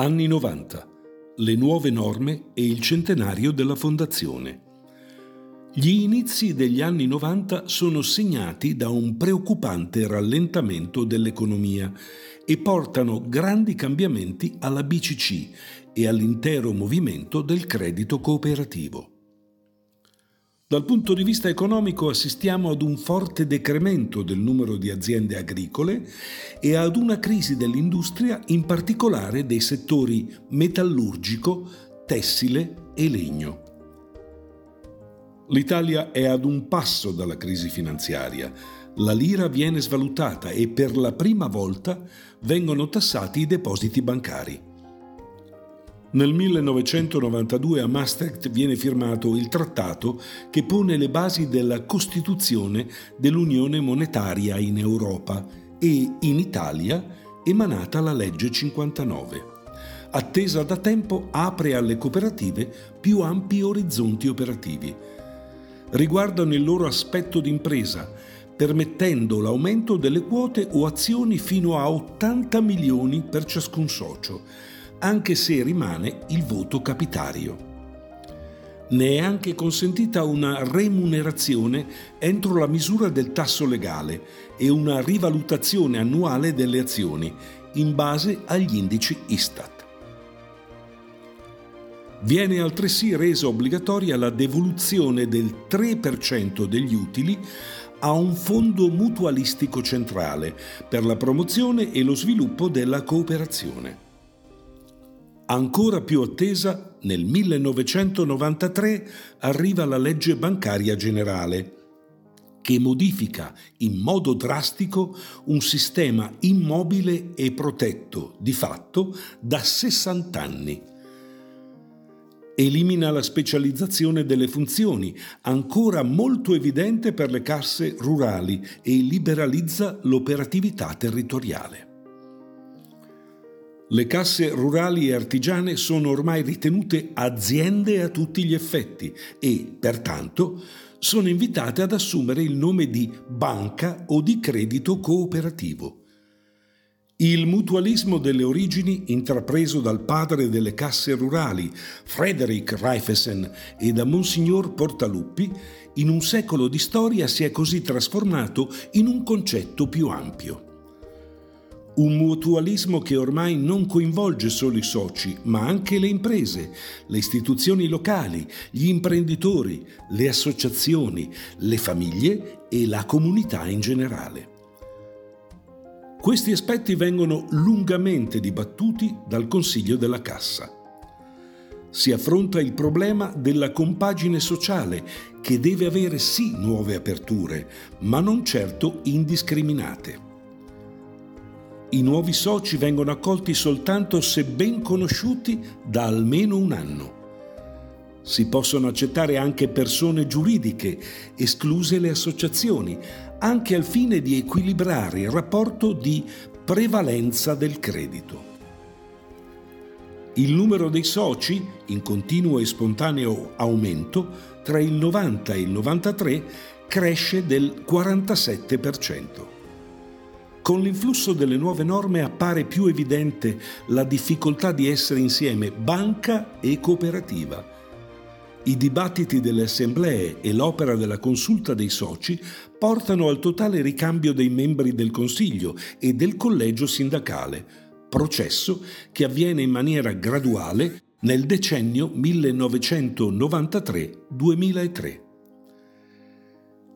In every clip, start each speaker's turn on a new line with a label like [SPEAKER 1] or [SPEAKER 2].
[SPEAKER 1] Anni 90. Le nuove norme e il centenario della Fondazione. Gli inizi degli anni 90 sono segnati da un preoccupante rallentamento dell'economia e portano grandi cambiamenti alla BCC e all'intero movimento del credito cooperativo. Dal punto di vista economico assistiamo ad un forte decremento del numero di aziende agricole e ad una crisi dell'industria, in particolare dei settori metallurgico, tessile e legno. L'Italia è ad un passo dalla crisi finanziaria. La lira viene svalutata e per la prima volta vengono tassati i depositi bancari. Nel 1992 a Maastricht viene firmato il trattato che pone le basi della costituzione dell'Unione monetaria in Europa e in Italia emanata la legge 59. Attesa da tempo apre alle cooperative più ampi orizzonti operativi. Riguardano il loro aspetto d'impresa, permettendo l'aumento delle quote o azioni fino a 80 milioni per ciascun socio anche se rimane il voto capitario. Ne è anche consentita una remunerazione entro la misura del tasso legale e una rivalutazione annuale delle azioni in base agli indici Istat. Viene altresì resa obbligatoria la devoluzione del 3% degli utili a un fondo mutualistico centrale per la promozione e lo sviluppo della cooperazione. Ancora più attesa, nel 1993 arriva la legge bancaria generale, che modifica in modo drastico un sistema immobile e protetto di fatto da 60 anni. Elimina la specializzazione delle funzioni, ancora molto evidente per le casse rurali, e liberalizza l'operatività territoriale. Le casse rurali e artigiane sono ormai ritenute aziende a tutti gli effetti e, pertanto, sono invitate ad assumere il nome di banca o di credito cooperativo. Il mutualismo delle origini, intrapreso dal padre delle casse rurali, Frederick Reifesen, e da Monsignor Portaluppi, in un secolo di storia si è così trasformato in un concetto più ampio. Un mutualismo che ormai non coinvolge solo i soci, ma anche le imprese, le istituzioni locali, gli imprenditori, le associazioni, le famiglie e la comunità in generale. Questi aspetti vengono lungamente dibattuti dal Consiglio della Cassa. Si affronta il problema della compagine sociale, che deve avere sì nuove aperture, ma non certo indiscriminate. I nuovi soci vengono accolti soltanto se ben conosciuti da almeno un anno. Si possono accettare anche persone giuridiche, escluse le associazioni, anche al fine di equilibrare il rapporto di prevalenza del credito. Il numero dei soci, in continuo e spontaneo aumento, tra il 90 e il 93 cresce del 47%. Con l'influsso delle nuove norme appare più evidente la difficoltà di essere insieme banca e cooperativa. I dibattiti delle assemblee e l'opera della consulta dei soci portano al totale ricambio dei membri del Consiglio e del collegio sindacale, processo che avviene in maniera graduale nel decennio 1993-2003.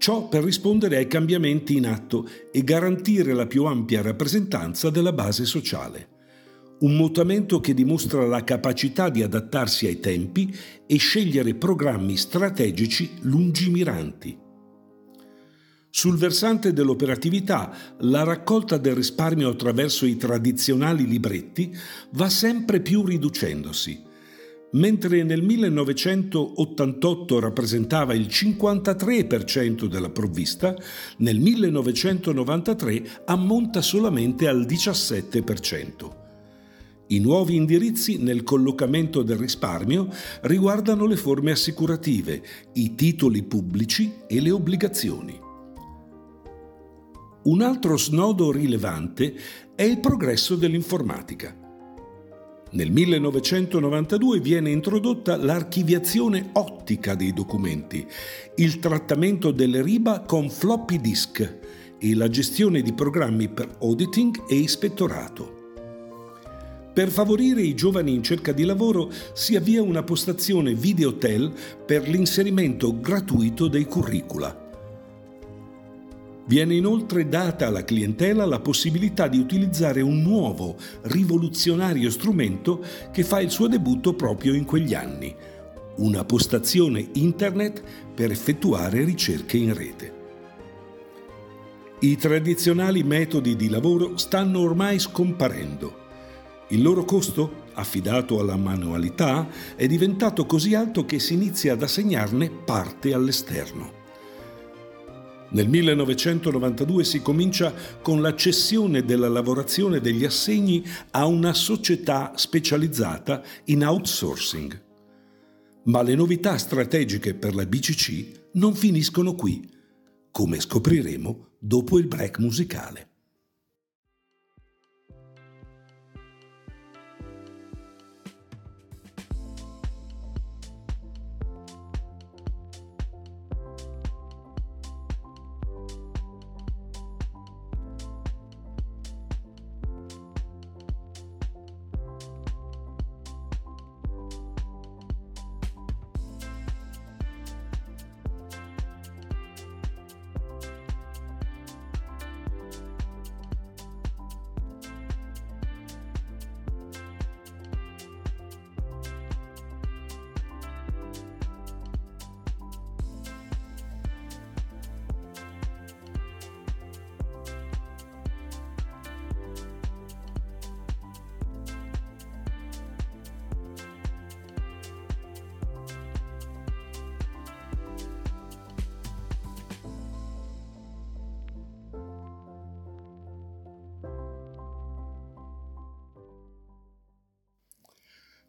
[SPEAKER 1] Ciò per rispondere ai cambiamenti in atto e garantire la più ampia rappresentanza della base sociale. Un mutamento che dimostra la capacità di adattarsi ai tempi e scegliere programmi strategici lungimiranti. Sul versante dell'operatività, la raccolta del risparmio attraverso i tradizionali libretti va sempre più riducendosi mentre nel 1988 rappresentava il 53% della provvista, nel 1993 ammonta solamente al 17%. I nuovi indirizzi nel collocamento del risparmio riguardano le forme assicurative, i titoli pubblici e le obbligazioni. Un altro snodo rilevante è il progresso dell'informatica. Nel 1992 viene introdotta l'archiviazione ottica dei documenti, il trattamento delle riba con floppy disk e la gestione di programmi per auditing e ispettorato. Per favorire i giovani in cerca di lavoro si avvia una postazione Videotel per l'inserimento gratuito dei curricula. Viene inoltre data alla clientela la possibilità di utilizzare un nuovo, rivoluzionario strumento che fa il suo debutto proprio in quegli anni, una postazione internet per effettuare ricerche in rete. I tradizionali metodi di lavoro stanno ormai scomparendo il loro costo, affidato alla manualità, è diventato così alto che si inizia ad assegnarne parte all'esterno. Nel 1992 si comincia con la cessione della lavorazione degli assegni a una società specializzata in outsourcing. Ma le novità strategiche per la BCC non finiscono qui, come scopriremo dopo il break musicale.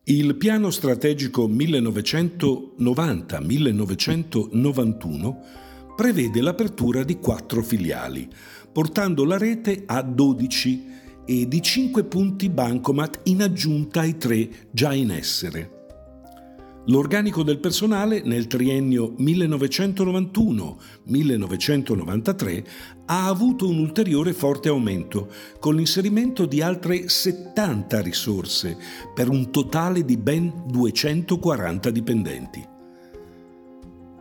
[SPEAKER 1] Il piano strategico 1990-1991 prevede l'apertura di quattro filiali, portando la rete a 12 e di 5 punti bancomat in aggiunta ai tre già in essere. L'organico del personale nel triennio 1991-1993 ha avuto un ulteriore forte aumento, con l'inserimento di altre 70 risorse, per un totale di ben 240 dipendenti.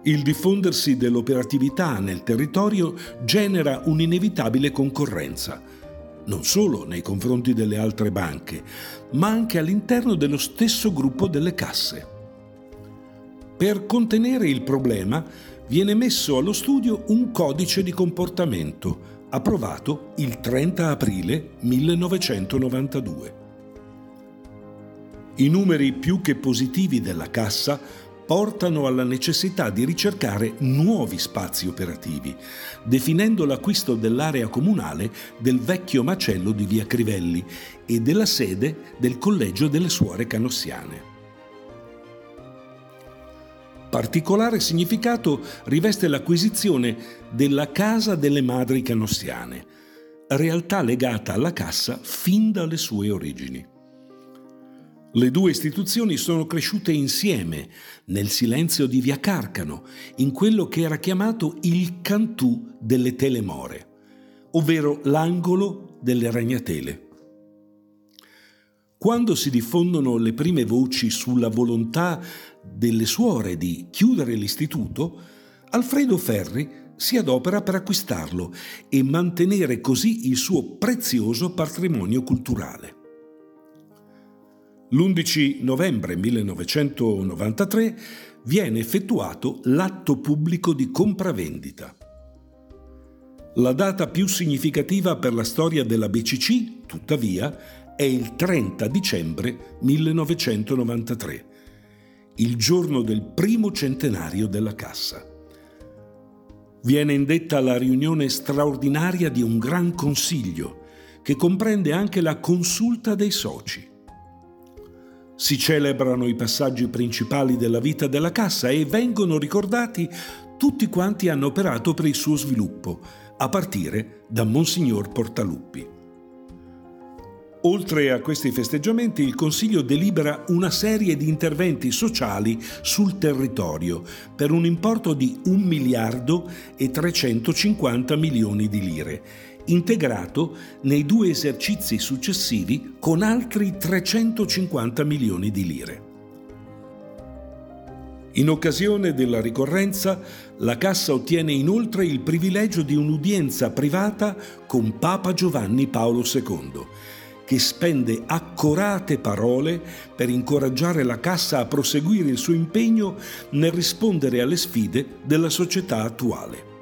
[SPEAKER 1] Il diffondersi dell'operatività nel territorio genera un'inevitabile concorrenza, non solo nei confronti delle altre banche, ma anche all'interno dello stesso gruppo delle casse. Per contenere il problema viene messo allo studio un codice di comportamento approvato il 30 aprile 1992. I numeri più che positivi della cassa portano alla necessità di ricercare nuovi spazi operativi, definendo l'acquisto dell'area comunale del vecchio macello di via Crivelli e della sede del Collegio delle Suore Canossiane. Particolare significato riveste l'acquisizione della Casa delle Madri Canossiane, realtà legata alla Cassa fin dalle sue origini. Le due istituzioni sono cresciute insieme nel silenzio di Via Carcano, in quello che era chiamato il Cantù delle Telemore, ovvero l'angolo delle ragnatele. Quando si diffondono le prime voci sulla volontà delle suore di chiudere l'istituto, Alfredo Ferri si adopera per acquistarlo e mantenere così il suo prezioso patrimonio culturale. L'11 novembre 1993 viene effettuato l'atto pubblico di compravendita. La data più significativa per la storia della BCC, tuttavia, è il 30 dicembre 1993 il giorno del primo centenario della Cassa. Viene indetta la riunione straordinaria di un gran consiglio che comprende anche la consulta dei soci. Si celebrano i passaggi principali della vita della Cassa e vengono ricordati tutti quanti hanno operato per il suo sviluppo, a partire da Monsignor Portaluppi. Oltre a questi festeggiamenti, il Consiglio delibera una serie di interventi sociali sul territorio per un importo di 1 miliardo e 350 milioni di lire, integrato nei due esercizi successivi con altri 350 milioni di lire. In occasione della ricorrenza, la Cassa ottiene inoltre il privilegio di un'udienza privata con Papa Giovanni Paolo II che spende accorate parole per incoraggiare la Cassa a proseguire il suo impegno nel rispondere alle sfide della società attuale.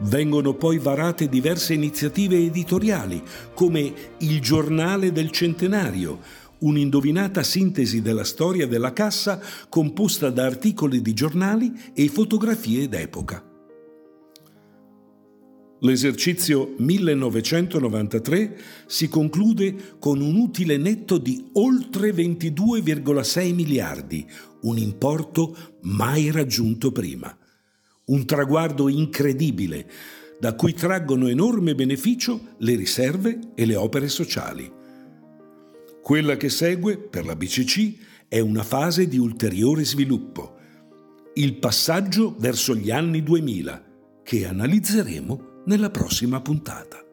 [SPEAKER 1] Vengono poi varate diverse iniziative editoriali, come Il giornale del centenario, un'indovinata sintesi della storia della Cassa composta da articoli di giornali e fotografie d'epoca. L'esercizio 1993 si conclude con un utile netto di oltre 22,6 miliardi, un importo mai raggiunto prima. Un traguardo incredibile, da cui traggono enorme beneficio le riserve e le opere sociali. Quella che segue, per la BCC, è una fase di ulteriore sviluppo, il passaggio verso gli anni 2000, che analizzeremo nella prossima puntata.